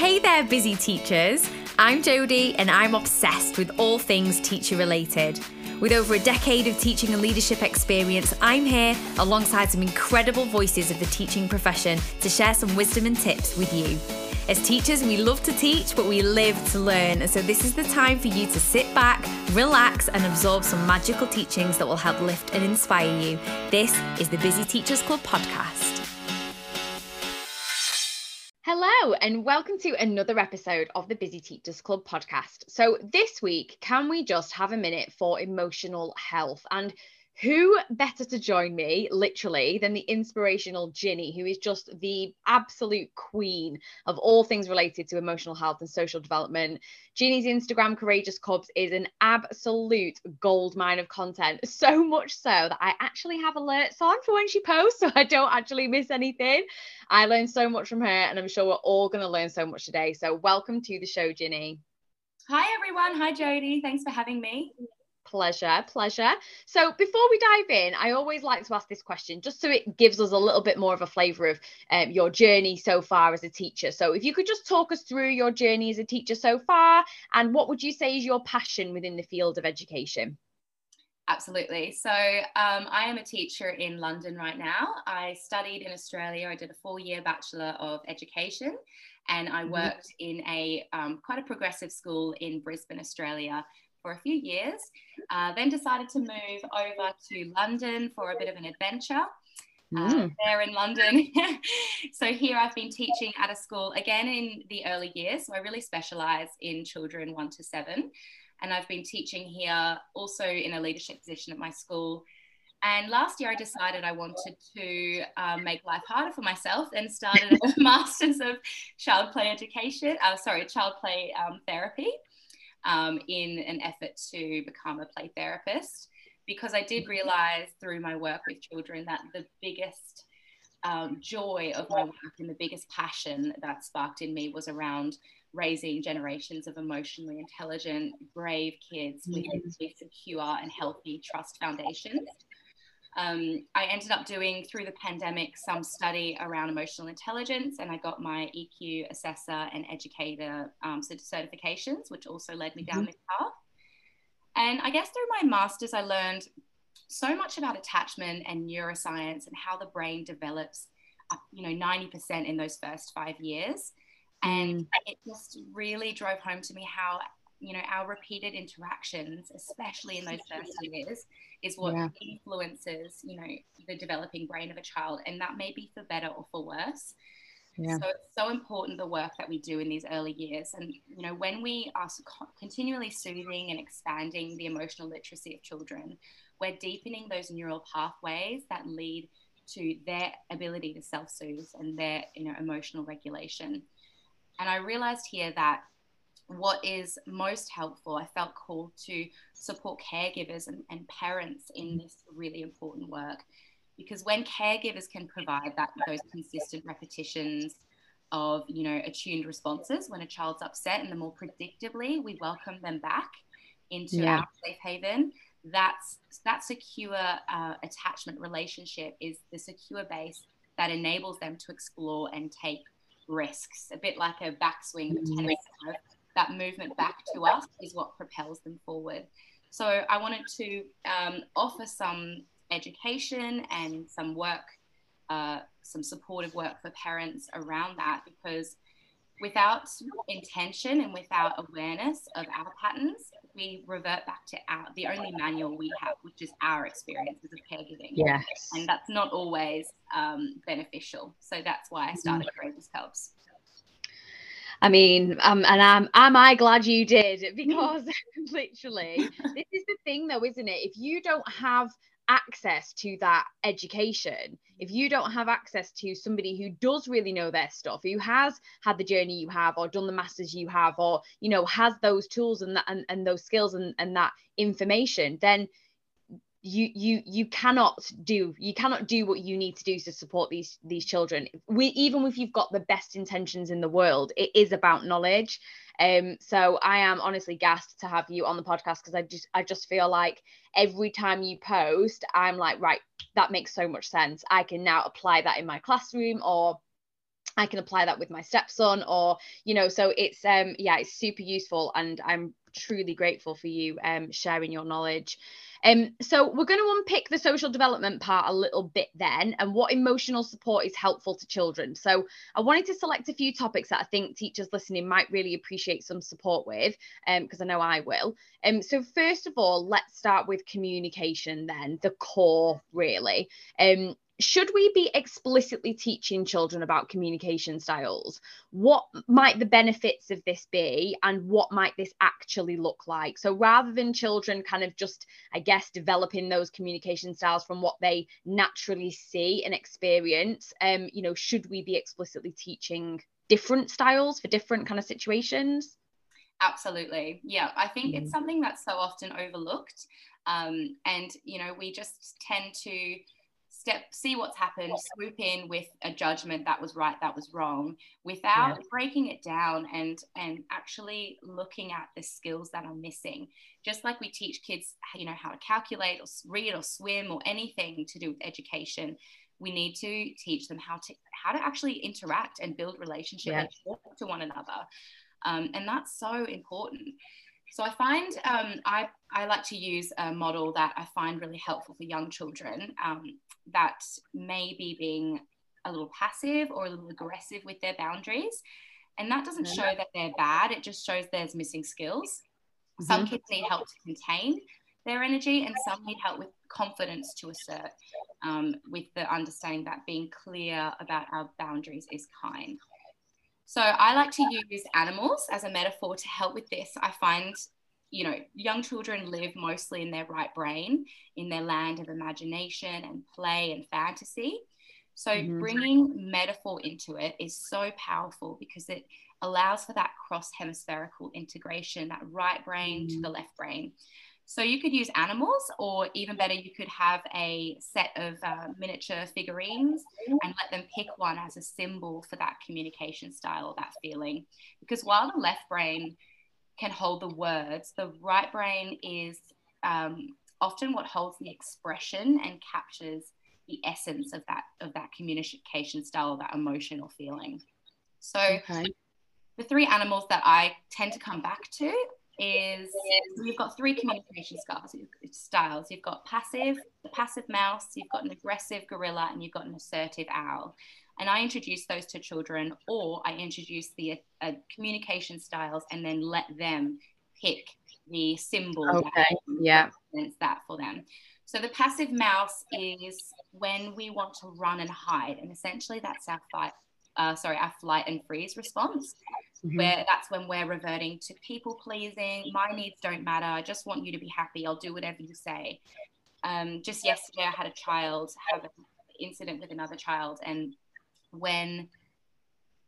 hey there, busy teachers. I'm Jodie and I'm obsessed with all things teacher related. With over a decade of teaching and leadership experience, I'm here alongside some incredible voices of the teaching profession to share some wisdom and tips with you. As teachers, we love to teach, but we live to learn. And so, this is the time for you to sit back, relax, and absorb some magical teachings that will help lift and inspire you. This is the Busy Teachers Club podcast. And welcome to another episode of the Busy Teachers Club podcast. So, this week, can we just have a minute for emotional health? And who better to join me, literally, than the inspirational Ginny, who is just the absolute queen of all things related to emotional health and social development. Ginny's Instagram, Courageous Cubs, is an absolute gold mine of content. So much so that I actually have alerts on for when she posts, so I don't actually miss anything. I learned so much from her, and I'm sure we're all going to learn so much today. So, welcome to the show, Ginny. Hi, everyone. Hi, Jodie. Thanks for having me. Pleasure, pleasure. So before we dive in, I always like to ask this question just so it gives us a little bit more of a flavour of um, your journey so far as a teacher. So if you could just talk us through your journey as a teacher so far, and what would you say is your passion within the field of education? Absolutely. So um, I am a teacher in London right now. I studied in Australia. I did a four-year Bachelor of Education, and I mm-hmm. worked in a um, quite a progressive school in Brisbane, Australia for a few years, uh, then decided to move over to London for a bit of an adventure. Uh, mm. there in London. so here I've been teaching at a school again in the early years. So I really specialize in children one to seven. And I've been teaching here also in a leadership position at my school. And last year I decided I wanted to um, make life harder for myself and started a master's of child play education, uh, sorry, child play um, therapy um, in an effort to become a play therapist because I did realize through my work with children that the biggest um, joy of my work and the biggest passion that sparked in me was around raising generations of emotionally intelligent, brave kids with secure and healthy trust foundations. Um, I ended up doing through the pandemic some study around emotional intelligence, and I got my EQ assessor and educator um, certifications, which also led me down mm-hmm. this path. And I guess through my master's, I learned so much about attachment and neuroscience and how the brain develops, uh, you know, 90% in those first five years. And mm. it just really drove home to me how you know our repeated interactions especially in those first years is what yeah. influences you know the developing brain of a child and that may be for better or for worse yeah. so it's so important the work that we do in these early years and you know when we are continually soothing and expanding the emotional literacy of children we're deepening those neural pathways that lead to their ability to self-soothe and their you know emotional regulation and i realized here that what is most helpful, I felt called to support caregivers and, and parents in this really important work. Because when caregivers can provide that those consistent repetitions of you know attuned responses when a child's upset and the more predictably we welcome them back into yeah. our safe haven that's that secure uh, attachment relationship is the secure base that enables them to explore and take risks a bit like a backswing of tennis that movement back to us is what propels them forward. So I wanted to um, offer some education and some work, uh, some supportive work for parents around that because without intention and without awareness of our patterns, we revert back to our the only manual we have, which is our experiences of caregiving. Yes. And that's not always um, beneficial. So that's why I started mm. Courageous Cubs. I mean, um, and am am I glad you did because literally this is the thing though, isn't it? If you don't have access to that education, if you don't have access to somebody who does really know their stuff, who has had the journey you have, or done the masters you have, or you know has those tools and that and, and those skills and, and that information, then you you you cannot do you cannot do what you need to do to support these these children. We even if you've got the best intentions in the world it is about knowledge. Um so i am honestly gassed to have you on the podcast because i just i just feel like every time you post i'm like right that makes so much sense. I can now apply that in my classroom or I can apply that with my stepson or you know so it's um yeah it's super useful and I'm truly grateful for you um sharing your knowledge. Um so we're going to unpick the social development part a little bit then and what emotional support is helpful to children. So I wanted to select a few topics that I think teachers listening might really appreciate some support with um because I know I will. Um so first of all let's start with communication then the core really. Um should we be explicitly teaching children about communication styles? What might the benefits of this be, and what might this actually look like? So, rather than children kind of just, I guess, developing those communication styles from what they naturally see and experience, um, you know, should we be explicitly teaching different styles for different kind of situations? Absolutely. Yeah, I think it's something that's so often overlooked. Um, and, you know, we just tend to step see what's happened swoop in with a judgment that was right that was wrong without yeah. breaking it down and and actually looking at the skills that are missing just like we teach kids you know how to calculate or read or swim or anything to do with education we need to teach them how to how to actually interact and build relationships yeah. and talk to one another um, and that's so important so I find um, I, I like to use a model that I find really helpful for young children um, that may be being a little passive or a little aggressive with their boundaries. And that doesn't show that they're bad, it just shows there's missing skills. Mm-hmm. Some kids need help to contain their energy, and some need help with confidence to assert, um, with the understanding that being clear about our boundaries is kind. So I like to use animals as a metaphor to help with this. I find, you know, young children live mostly in their right brain, in their land of imagination and play and fantasy. So mm-hmm. bringing metaphor into it is so powerful because it allows for that cross hemispherical integration, that right brain mm-hmm. to the left brain. So you could use animals, or even better, you could have a set of uh, miniature figurines and let them pick one as a symbol for that communication style or that feeling. Because while the left brain can hold the words, the right brain is um, often what holds the expression and captures the essence of that of that communication style, that emotion or feeling. So. Okay. The three animals that I tend to come back to is you've got three communication styles. You've got passive, the passive mouse. You've got an aggressive gorilla, and you've got an assertive owl. And I introduce those to children, or I introduce the uh, communication styles, and then let them pick the symbol okay. that yeah. that for them. So the passive mouse is when we want to run and hide, and essentially that's our fight. Uh, sorry, our flight and freeze response mm-hmm. where that's when we're reverting to people pleasing. My needs don't matter. I just want you to be happy. I'll do whatever you say. Um, just yesterday, I had a child have an incident with another child, and when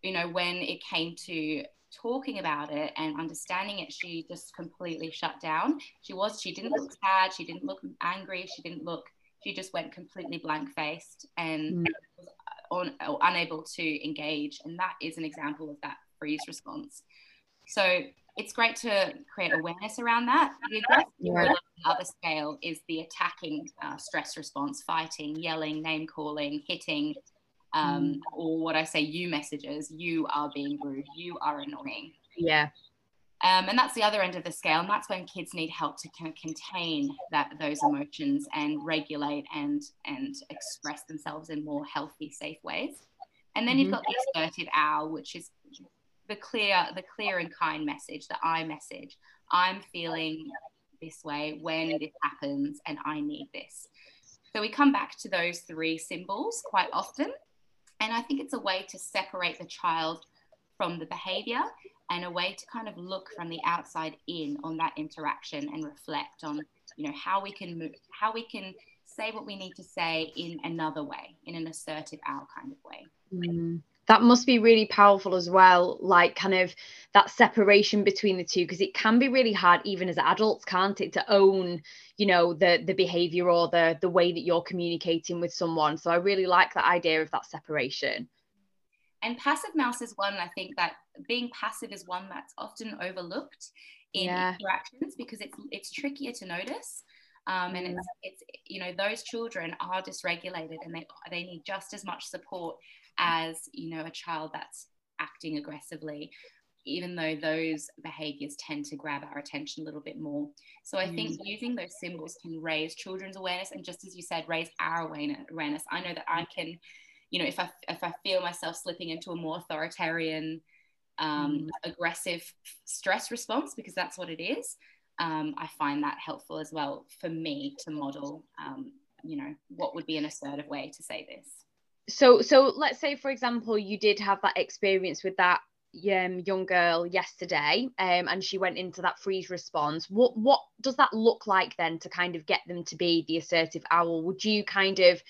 you know when it came to talking about it and understanding it, she just completely shut down. She was, she didn't look sad, she didn't look angry, she didn't look, she just went completely blank faced and mm. was un, unable to engage. And that is an example of that freeze response. So it's great to create awareness around that. The aggressive yeah. other scale is the attacking uh, stress response, fighting, yelling, name calling, hitting, um, mm. or what I say, you messages. You are being rude. You are annoying. Yeah. Um, and that's the other end of the scale, and that's when kids need help to kind of contain that those emotions and regulate and and express themselves in more healthy, safe ways. And then mm-hmm. you've got the assertive owl, which is the clear the clear and kind message the i message. I'm feeling this way when this happens and i need this. So we come back to those three symbols quite often. And i think it's a way to separate the child from the behavior and a way to kind of look from the outside in on that interaction and reflect on you know how we can move how we can say what we need to say in another way in an assertive owl kind of way. Mm that must be really powerful as well like kind of that separation between the two because it can be really hard even as adults can't it to own you know the the behavior or the the way that you're communicating with someone. So i really like that idea of that separation. And passive mouse is one i think that being passive is one that's often overlooked in yeah. interactions because it's it's trickier to notice um, and it's, it's you know those children are dysregulated and they they need just as much support as you know a child that's acting aggressively even though those behaviors tend to grab our attention a little bit more. So I think mm. using those symbols can raise children's awareness and just as you said, raise our awareness. I know that I can, you know, if I if I feel myself slipping into a more authoritarian, um, mm. aggressive stress response, because that's what it is, um, I find that helpful as well for me to model, um, you know, what would be an assertive way to say this. So, so let's say, for example, you did have that experience with that um, young girl yesterday um, and she went into that freeze response. What what does that look like then to kind of get them to be the assertive owl? Would you kind of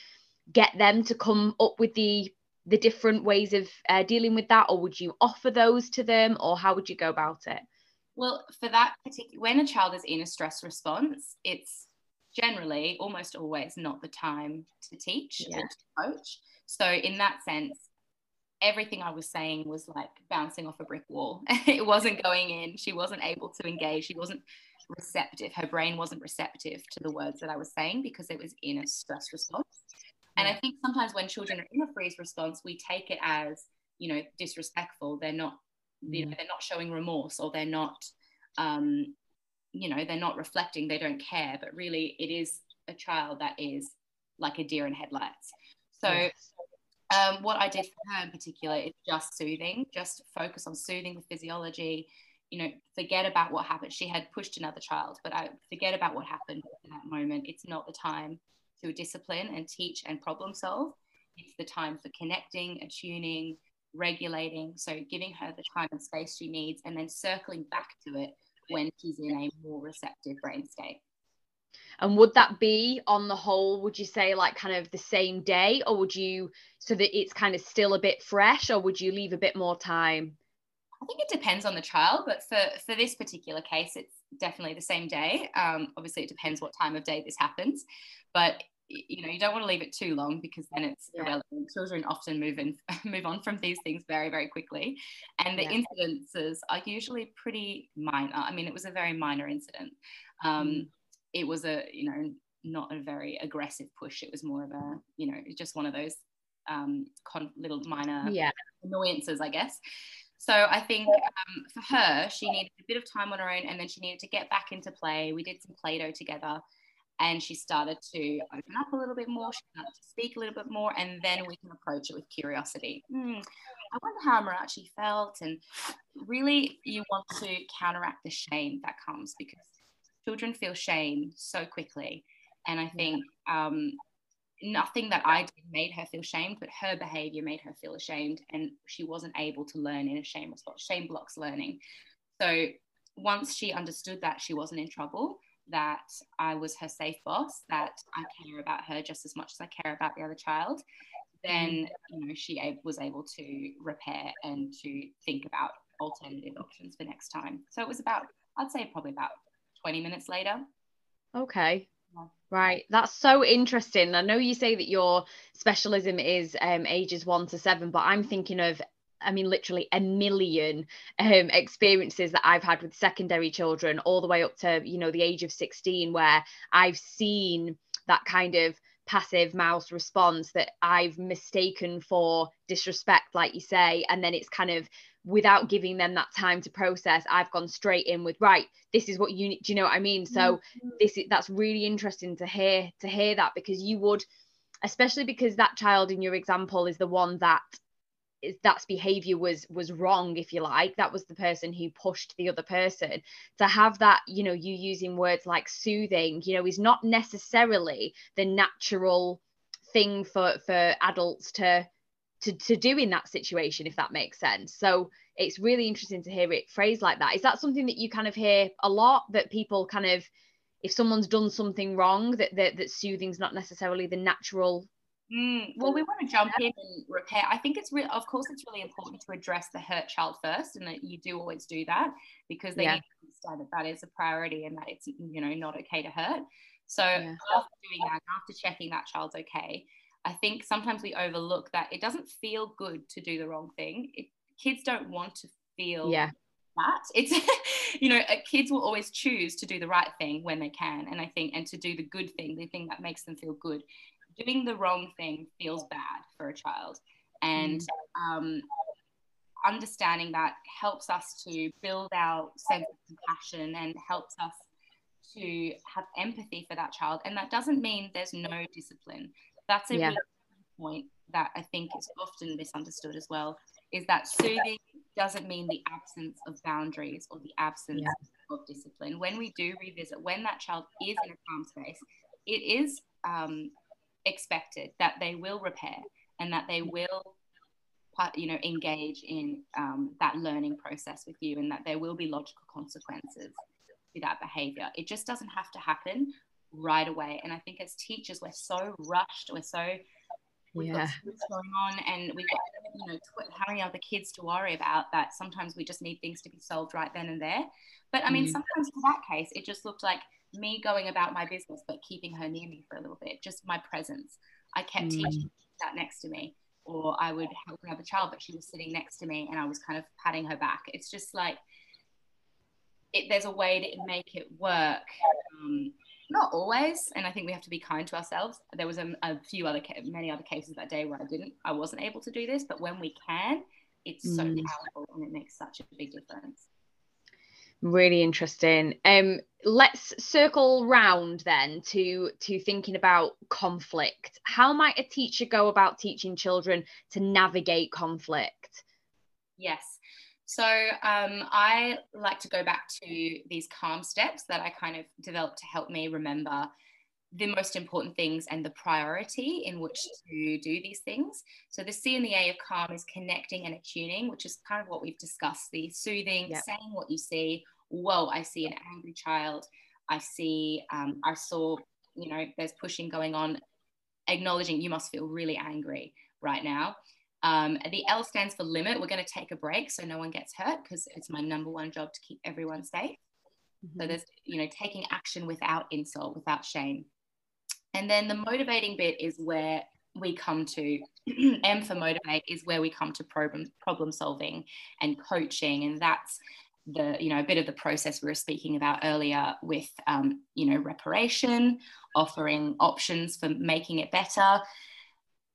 get them to come up with the the different ways of uh, dealing with that or would you offer those to them or how would you go about it? Well for that particular when a child is in a stress response it's generally almost always not the time to teach yeah. or to coach so in that sense everything I was saying was like bouncing off a brick wall. it wasn't going in. She wasn't able to engage. She wasn't receptive. Her brain wasn't receptive to the words that I was saying because it was in a stress response. And I think sometimes when children are in a freeze response, we take it as, you know, disrespectful. They're not, you know, they're not showing remorse or they're not, um, you know, they're not reflecting. They don't care. But really, it is a child that is like a deer in headlights. So. Um, what I did for her in particular is just soothing, just focus on soothing the physiology. You know, forget about what happened. She had pushed another child, but I forget about what happened in that moment. It's not the time to discipline and teach and problem solve. It's the time for connecting, attuning, regulating. So giving her the time and space she needs, and then circling back to it when she's in a more receptive brain state. And would that be on the whole, would you say like kind of the same day, or would you so that it's kind of still a bit fresh, or would you leave a bit more time? I think it depends on the child, but for for this particular case, it's definitely the same day. Um, obviously, it depends what time of day this happens, but you know you don't want to leave it too long because then it's yeah. irrelevant. Children often move in move on from these things very very quickly, and the yeah. incidences are usually pretty minor. I mean, it was a very minor incident. Um, mm it was a you know not a very aggressive push. It was more of a you know just one of those um, con- little minor yeah. annoyances, I guess. So I think um, for her, she needed a bit of time on her own, and then she needed to get back into play. We did some Play-Doh together, and she started to open up a little bit more. She started to speak a little bit more, and then we can approach it with curiosity. Hmm, I wonder how Marachi felt, and really, you want to counteract the shame that comes because children feel shame so quickly. And I think um, nothing that I did made her feel shamed, but her behavior made her feel ashamed. And she wasn't able to learn in a shame response. Shame blocks learning. So once she understood that she wasn't in trouble, that I was her safe boss, that I care about her just as much as I care about the other child, then mm-hmm. you know she was able to repair and to think about alternative options for next time. So it was about, I'd say probably about 20 minutes later. Okay. Right, that's so interesting. I know you say that your specialism is um, ages one to seven, but I'm thinking of, I mean, literally a million um, experiences that I've had with secondary children, all the way up to you know the age of 16, where I've seen that kind of passive mouse response that I've mistaken for disrespect, like you say, and then it's kind of without giving them that time to process i've gone straight in with right this is what you need do you know what i mean? So mm-hmm. this is that's really interesting to hear to hear that because you would especially because that child in your example is the one that is that's behavior was was wrong if you like. That was the person who pushed the other person. To have that you know you using words like soothing you know is not necessarily the natural thing for for adults to to, to do in that situation, if that makes sense. So it's really interesting to hear it phrased like that. Is that something that you kind of hear a lot that people kind of, if someone's done something wrong, that that, that soothing's not necessarily the natural Mm, well, we want to jump in and repair. I think it's real. Of course, it's really important to address the hurt child first, and that you do always do that because they yeah. need to understand that that is a priority and that it's you know not okay to hurt. So yeah. after doing that, after checking that child's okay, I think sometimes we overlook that it doesn't feel good to do the wrong thing. It, kids don't want to feel yeah. that. It's, you know, uh, kids will always choose to do the right thing when they can. And I think, and to do the good thing, the thing that makes them feel good. Doing the wrong thing feels bad for a child. And mm. um, understanding that helps us to build our sense of compassion and helps us to have empathy for that child. And that doesn't mean there's no discipline. That's a yeah. point that I think is often misunderstood as well is that soothing doesn't mean the absence of boundaries or the absence yeah. of discipline. When we do revisit, when that child is in a calm space, it is um, expected that they will repair and that they will you know engage in um, that learning process with you and that there will be logical consequences to that behavior it just doesn't have to happen right away and i think as teachers we're so rushed we're so we've yeah. got going on and we've got you know how many other kids to worry about that sometimes we just need things to be solved right then and there but i mean mm. sometimes in that case it just looked like me going about my business but keeping her near me for a little bit just my presence i kept mm. teaching that next to me or i would help another child but she was sitting next to me and i was kind of patting her back it's just like it, there's a way to make it work um, not always and i think we have to be kind to ourselves. There was a, a, few other many other cases that day where i didn't i wasn't able to do this but when we can it's so mm. powerful and it makes such a big difference. Really interesting. Um let's circle round then to to thinking about conflict. How might a teacher go about teaching children to navigate conflict? Yes so um, I like to go back to these calm steps that I kind of developed to help me remember the most important things and the priority in which to do these things. So the C and the A of calm is connecting and attuning, which is kind of what we've discussed, the soothing, yep. saying what you see. Whoa, I see an angry child. I see, um, I saw, you know, there's pushing going on, acknowledging you must feel really angry right now. Um, the L stands for limit. We're going to take a break so no one gets hurt because it's my number one job to keep everyone safe. Mm-hmm. So there's, you know, taking action without insult, without shame. And then the motivating bit is where we come to M for motivate is where we come to problem problem solving and coaching, and that's the you know a bit of the process we were speaking about earlier with um, you know reparation, offering options for making it better,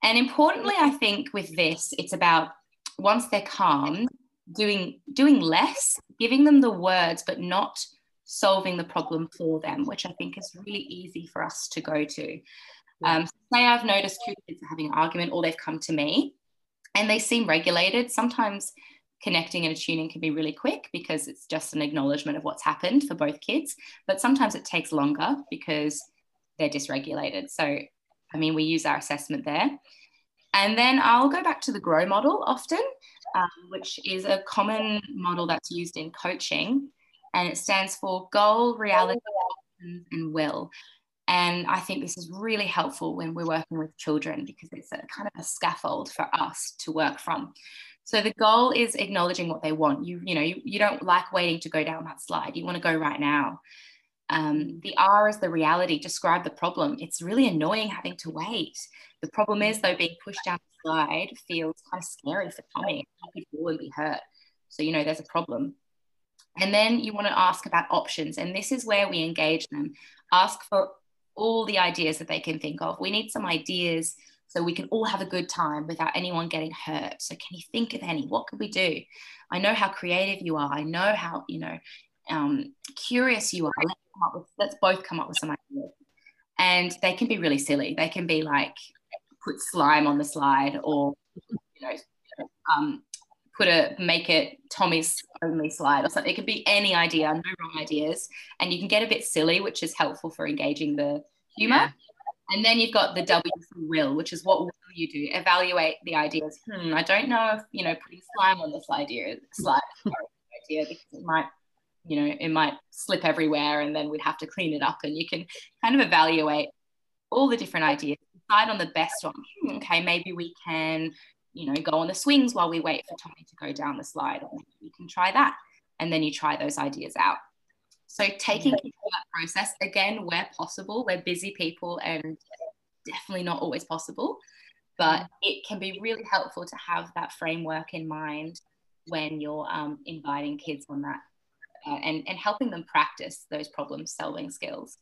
and importantly, I think with this, it's about once they're calm, doing doing less, giving them the words, but not solving the problem for them, which I think is really easy for us to go to. Um, say I've noticed two kids are having an argument, or they've come to me, and they seem regulated. Sometimes connecting and attuning can be really quick because it's just an acknowledgement of what's happened for both kids. But sometimes it takes longer because they're dysregulated. So I mean, we use our assessment there. And then I'll go back to the GROW model often, um, which is a common model that's used in coaching. And it stands for goal, reality, and will. And I think this is really helpful when we're working with children because it's a kind of a scaffold for us to work from. So the goal is acknowledging what they want. You, you know, you, you don't like waiting to go down that slide. You want to go right now. Um, the R is the reality, describe the problem. It's really annoying having to wait. The problem is, though, being pushed down the slide feels kind of scary for Tommy. He could fall and be hurt. So, you know, there's a problem. And then you want to ask about options. And this is where we engage them. Ask for all the ideas that they can think of. We need some ideas so we can all have a good time without anyone getting hurt. So, can you think of any? What could we do? I know how creative you are. I know how, you know, um, curious you are. Let's, with, let's both come up with some ideas. And they can be really silly. They can be like put slime on the slide or, you know, um, put a make it Tommy's only slide or something. It could be any idea, no wrong ideas. And you can get a bit silly, which is helpful for engaging the humor. Yeah. And then you've got the W for will, which is what will you do? Evaluate the ideas. Hmm, I don't know if you know putting slime on this idea slide idea because it might you know it might slip everywhere and then we'd have to clean it up and you can kind of evaluate all the different ideas decide on the best one. Hmm, okay maybe we can you know go on the swings while we wait for tommy to go down the slide or maybe we can try that. And then you try those ideas out. So taking that process again where possible we're busy people and definitely not always possible but mm. it can be really helpful to have that framework in mind when you're um, inviting kids on that uh, and, and helping them practice those problem solving skills.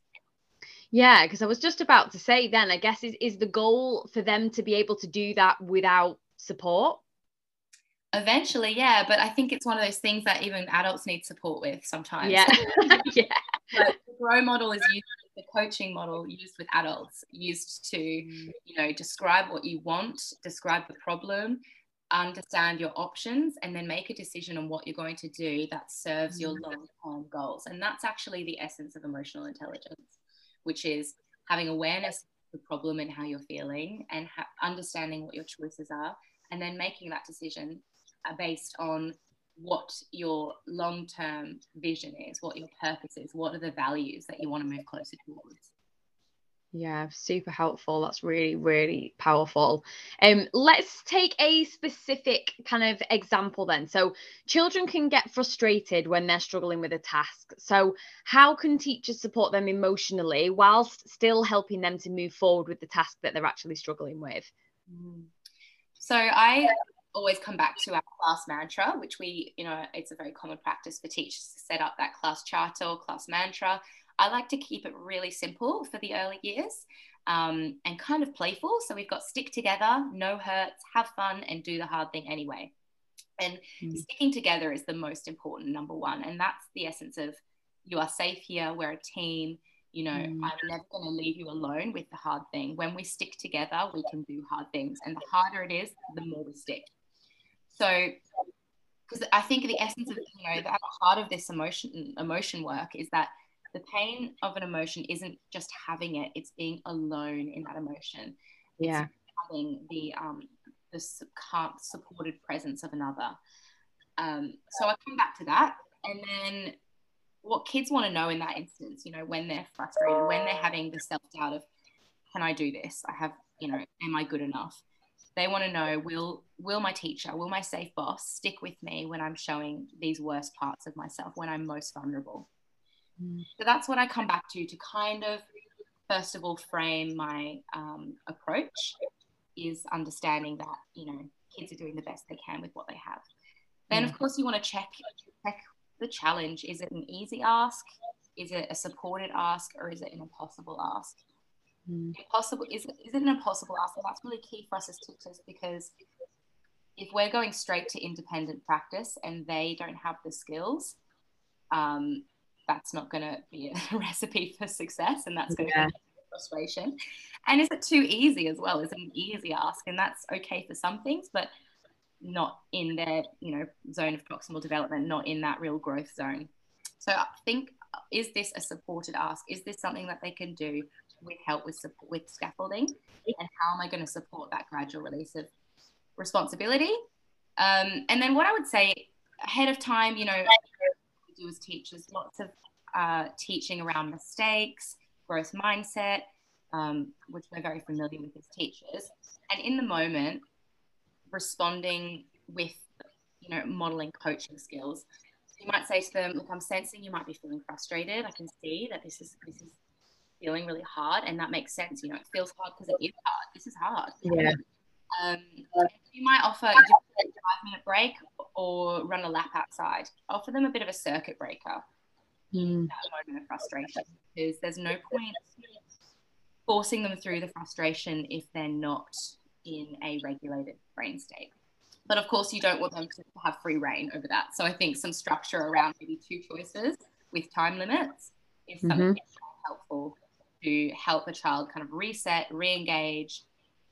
Yeah, because I was just about to say then, I guess, is, is the goal for them to be able to do that without support? Eventually, yeah, but I think it's one of those things that even adults need support with sometimes. Yeah, yeah. But the grow model is used, the coaching model used with adults, used to, mm. you know, describe what you want, describe the problem, understand your options, and then make a decision on what you're going to do that serves your mm. long-term goals. And that's actually the essence of emotional intelligence, which is having awareness of the problem and how you're feeling, and ha- understanding what your choices are, and then making that decision based on what your long term vision is, what your purpose is, what are the values that you want to move closer towards. Yeah, super helpful. That's really, really powerful. Um, let's take a specific kind of example then. So, children can get frustrated when they're struggling with a task. So, how can teachers support them emotionally whilst still helping them to move forward with the task that they're actually struggling with? Mm. So, I always come back to our class mantra, which we, you know, it's a very common practice for teachers to set up that class charter or class mantra. I like to keep it really simple for the early years um, and kind of playful. So we've got stick together, no hurts, have fun, and do the hard thing anyway. And mm. sticking together is the most important, number one. And that's the essence of you are safe here, we're a team. You know, mm. I'm never going to leave you alone with the hard thing. When we stick together, we can do hard things. And the harder it is, the more we stick. So, because I think the essence of you know the heart of this emotion emotion work is that the pain of an emotion isn't just having it; it's being alone in that emotion. Yeah, it's having the um the supported presence of another. Um, so I come back to that, and then what kids want to know in that instance, you know, when they're frustrated, when they're having the self doubt of, can I do this? I have, you know, am I good enough? They want to know will will my teacher, will my safe boss stick with me when I'm showing these worst parts of myself, when I'm most vulnerable? So that's what I come back to to kind of first of all frame my um, approach is understanding that you know kids are doing the best they can with what they have. Then of course you want to check check the challenge. Is it an easy ask? Is it a supported ask or is it an impossible ask? Mm. Impossible is is it an impossible ask? And that's really key for us as teachers because if we're going straight to independent practice and they don't have the skills, um, that's not going to be a recipe for success, and that's going to yeah. be frustration. And is it too easy as well? Is it an easy ask? And that's okay for some things, but not in their you know zone of proximal development, not in that real growth zone. So I think is this a supported ask? Is this something that they can do with help with support, with scaffolding? And how am I going to support that gradual release of responsibility? Um, and then what I would say ahead of time, you know, do as teachers lots of uh, teaching around mistakes, growth mindset, um, which we're very familiar with as teachers, and in the moment, responding with you know modeling coaching skills you might say to them, look, I'm sensing you might be feeling frustrated. I can see that this is this is feeling really hard, and that makes sense. You know, it feels hard because it is hard. This is hard. Yeah. Um, you might offer a five minute break or run a lap outside. Offer them a bit of a circuit breaker mm. that moment of frustration because there's no point forcing them through the frustration if they're not in a regulated brain state. But of course, you don't want them to have free rein over that. So I think some structure around maybe two choices with time limits is something mm-hmm. helpful to help a child kind of reset, re-engage,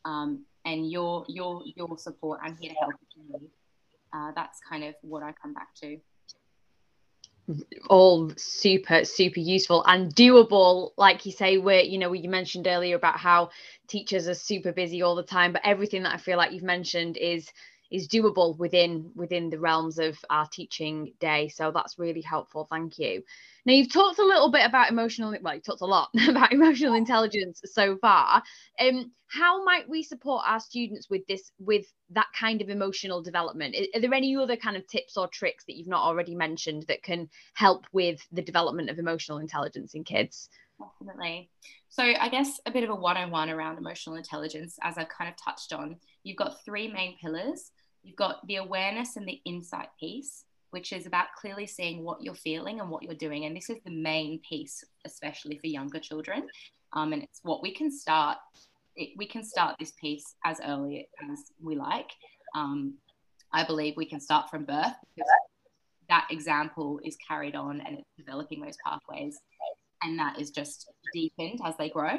um, and your your your support. I'm here to help you. Uh, that's kind of what I come back to. All super super useful and doable. Like you say, where you know you mentioned earlier about how teachers are super busy all the time, but everything that I feel like you've mentioned is is doable within within the realms of our teaching day so that's really helpful thank you now you've talked a little bit about emotional well you talked a lot about emotional intelligence so far um how might we support our students with this with that kind of emotional development are, are there any other kind of tips or tricks that you've not already mentioned that can help with the development of emotional intelligence in kids definitely so I guess a bit of a one-on-one around emotional intelligence, as I've kind of touched on. You've got three main pillars. You've got the awareness and the insight piece, which is about clearly seeing what you're feeling and what you're doing. And this is the main piece, especially for younger children. Um, and it's what we can start it, we can start this piece as early as we like. Um, I believe we can start from birth that example is carried on and it's developing those pathways, and that is just deepened as they grow.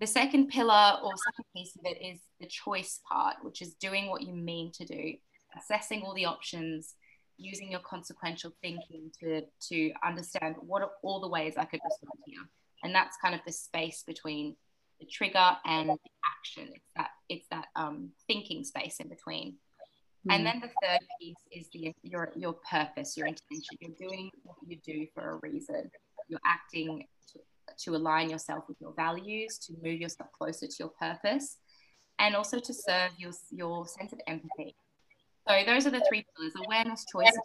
The second pillar or second piece of it is the choice part, which is doing what you mean to do, assessing all the options, using your consequential thinking to to understand what are all the ways I could respond here. And that's kind of the space between the trigger and the action. It's that it's that um, thinking space in between. Mm. And then the third piece is the your your purpose, your intention. You're doing what you do for a reason. You're acting to, to align yourself with your values, to move yourself closer to your purpose, and also to serve your your sense of empathy. So those are the three pillars: awareness, choice,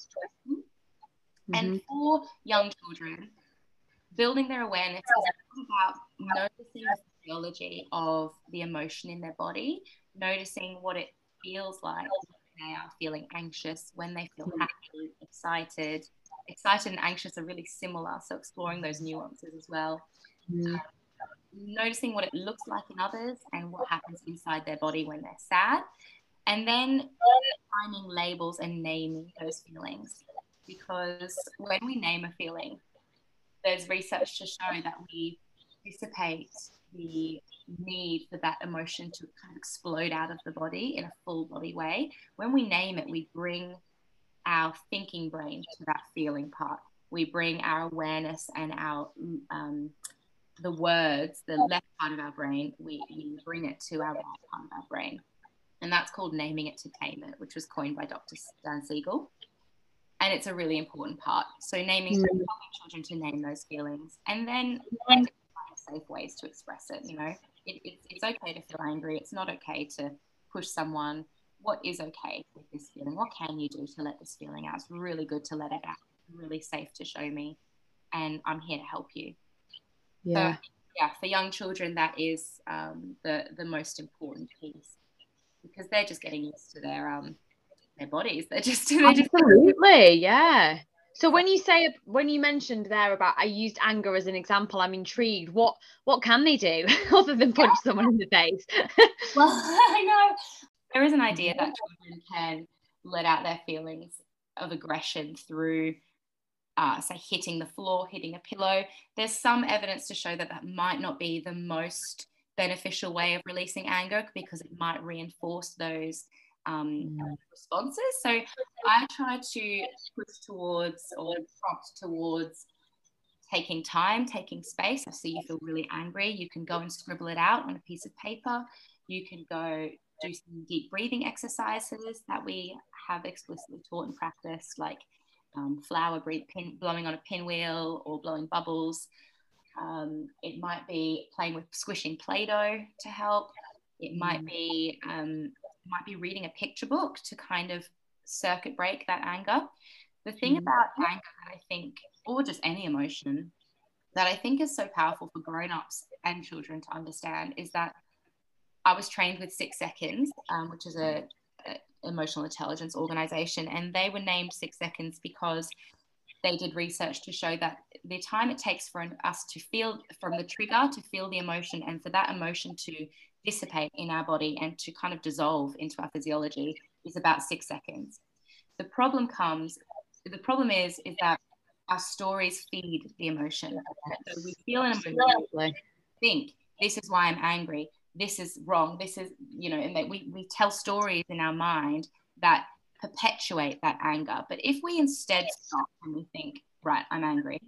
mm-hmm. and for young children, building their awareness is about noticing the physiology of the emotion in their body, noticing what it feels like when they are feeling anxious, when they feel happy, excited. Excited and anxious are really similar, so exploring those nuances as well. Mm-hmm. Um, noticing what it looks like in others and what happens inside their body when they're sad. And then finding labels and naming those feelings. Because when we name a feeling, there's research to show that we dissipate the need for that emotion to kind of explode out of the body in a full body way. When we name it, we bring our thinking brain to that feeling part. We bring our awareness and our um, the words, the left part of our brain, we, we bring it to our right part of our brain. And that's called naming it to tame it, which was coined by Dr. Dan Siegel and it's a really important part. So naming mm. helping children to name those feelings, and then find safe ways to express it. You know, it, it, it's okay to feel angry. It's not okay to push someone. What is okay with this feeling? What can you do to let this feeling out? It's really good to let it out. Really safe to show me, and I'm here to help you. Yeah. So, yeah, for young children, that is um, the the most important piece because they're just getting used to their um their bodies. They're just they're absolutely just... yeah. So when you say when you mentioned there about I used anger as an example, I'm intrigued. What what can they do other than punch someone in the face? well, I know there is an idea that children can let out their feelings of aggression through, uh, say, hitting the floor, hitting a pillow. There's some evidence to show that that might not be the most beneficial way of releasing anger because it might reinforce those um, mm. responses. So I try to push towards or prompt towards taking time, taking space. I see you feel really angry. You can go and scribble it out on a piece of paper. You can go do some deep breathing exercises that we have explicitly taught and practiced, like um, flower breathe, pin, blowing on a pinwheel or blowing bubbles. Um, it might be playing with squishing Play Doh to help. It might mm. be um, might be reading a picture book to kind of circuit break that anger. The thing mm-hmm. about anger that I think, or just any emotion, that I think is so powerful for grown-ups and children to understand is that I was trained with Six Seconds, um, which is a, a emotional intelligence organization, and they were named Six Seconds because they did research to show that the time it takes for us to feel from the trigger to feel the emotion and for that emotion to dissipate in our body and to kind of dissolve into our physiology is about six seconds. The problem comes, the problem is, is that our stories feed the emotion. So we feel an emotion, think this is why I'm angry, this is wrong, this is, you know, and that we, we tell stories in our mind that perpetuate that anger. But if we instead stop and we think, right, I'm angry,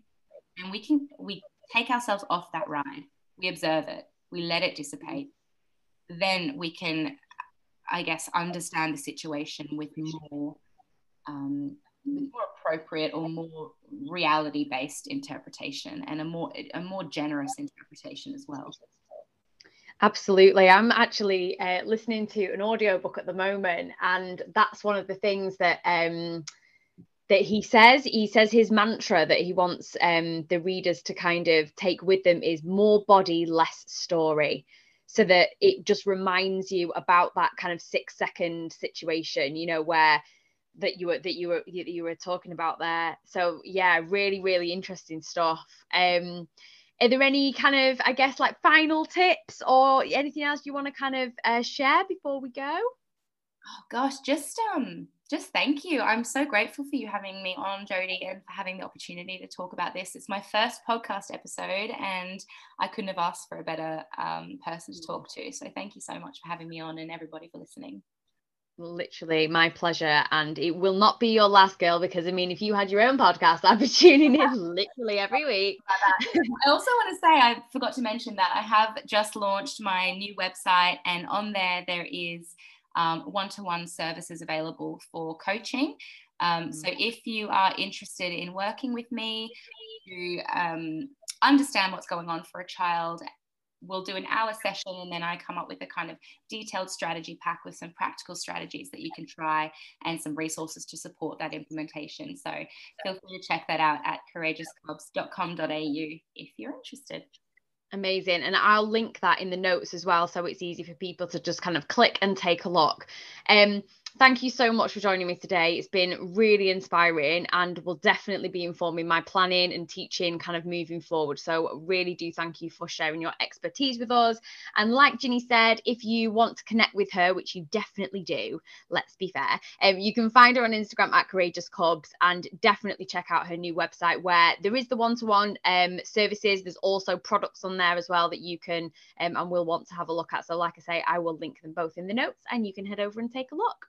and we can we take ourselves off that ride, we observe it, we let it dissipate, then we can, I guess, understand the situation with more, um, with more appropriate or more reality based interpretation and a more a more generous interpretation as well. Absolutely. I'm actually uh, listening to an audiobook at the moment, and that's one of the things that um, that he says. He says his mantra that he wants um, the readers to kind of take with them is more body, less story so that it just reminds you about that kind of six second situation you know where that you were that you were you were talking about there so yeah really really interesting stuff um are there any kind of, I guess, like final tips or anything else you want to kind of uh, share before we go? Oh gosh, just um, just thank you. I'm so grateful for you having me on, Jodie, and for having the opportunity to talk about this. It's my first podcast episode, and I couldn't have asked for a better um, person to talk to. So thank you so much for having me on, and everybody for listening literally my pleasure and it will not be your last girl because i mean if you had your own podcast i'd be tuning in literally every week i also want to say i forgot to mention that i have just launched my new website and on there there is um, one-to-one services available for coaching um, mm. so if you are interested in working with me to um, understand what's going on for a child we'll do an hour session and then I come up with a kind of detailed strategy pack with some practical strategies that you can try and some resources to support that implementation. So feel free to check that out at courageouscubs.com.au if you're interested. Amazing. And I'll link that in the notes as well. So it's easy for people to just kind of click and take a look. Um, thank you so much for joining me today. It's been really inspiring and will definitely be informing my planning and teaching kind of moving forward. So, really do thank you for sharing your expertise with us. And, like Ginny said, if you want to connect with her, which you definitely do, let's be fair, um, you can find her on Instagram at Courageous Cubs and definitely check out her new website where there is the one to one services. There's also products on there as well that you can um, and will want to have a look at. So, like I say, I will link them both in the notes and you can head over and take a look.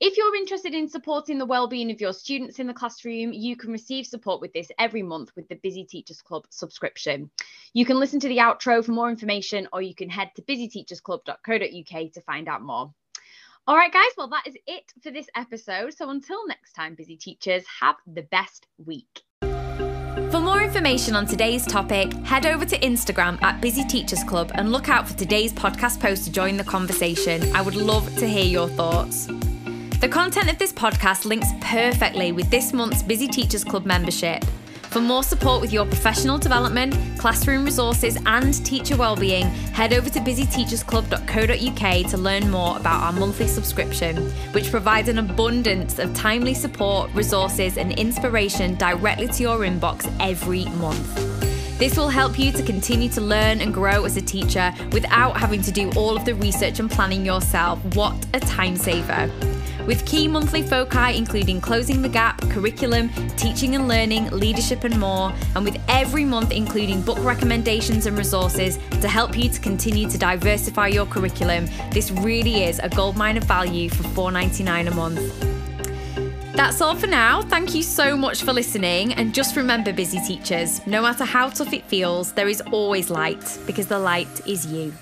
If you're interested in supporting the well-being of your students in the classroom, you can receive support with this every month with the Busy Teachers Club subscription. You can listen to the outro for more information or you can head to busyteachersclub.co.uk to find out more. All right, guys, well, that is it for this episode. So until next time, busy teachers, have the best week. For more information on today's topic, head over to Instagram at Busy Teachers Club and look out for today's podcast post to join the conversation. I would love to hear your thoughts. The content of this podcast links perfectly with this month's Busy Teachers Club membership. For more support with your professional development, classroom resources, and teacher wellbeing, head over to busyteachersclub.co.uk to learn more about our monthly subscription, which provides an abundance of timely support, resources, and inspiration directly to your inbox every month. This will help you to continue to learn and grow as a teacher without having to do all of the research and planning yourself. What a time saver! With key monthly foci including closing the gap, curriculum, teaching and learning, leadership, and more, and with every month including book recommendations and resources to help you to continue to diversify your curriculum. This really is a goldmine of value for $4.99 a month. That's all for now. Thank you so much for listening. And just remember, busy teachers, no matter how tough it feels, there is always light because the light is you.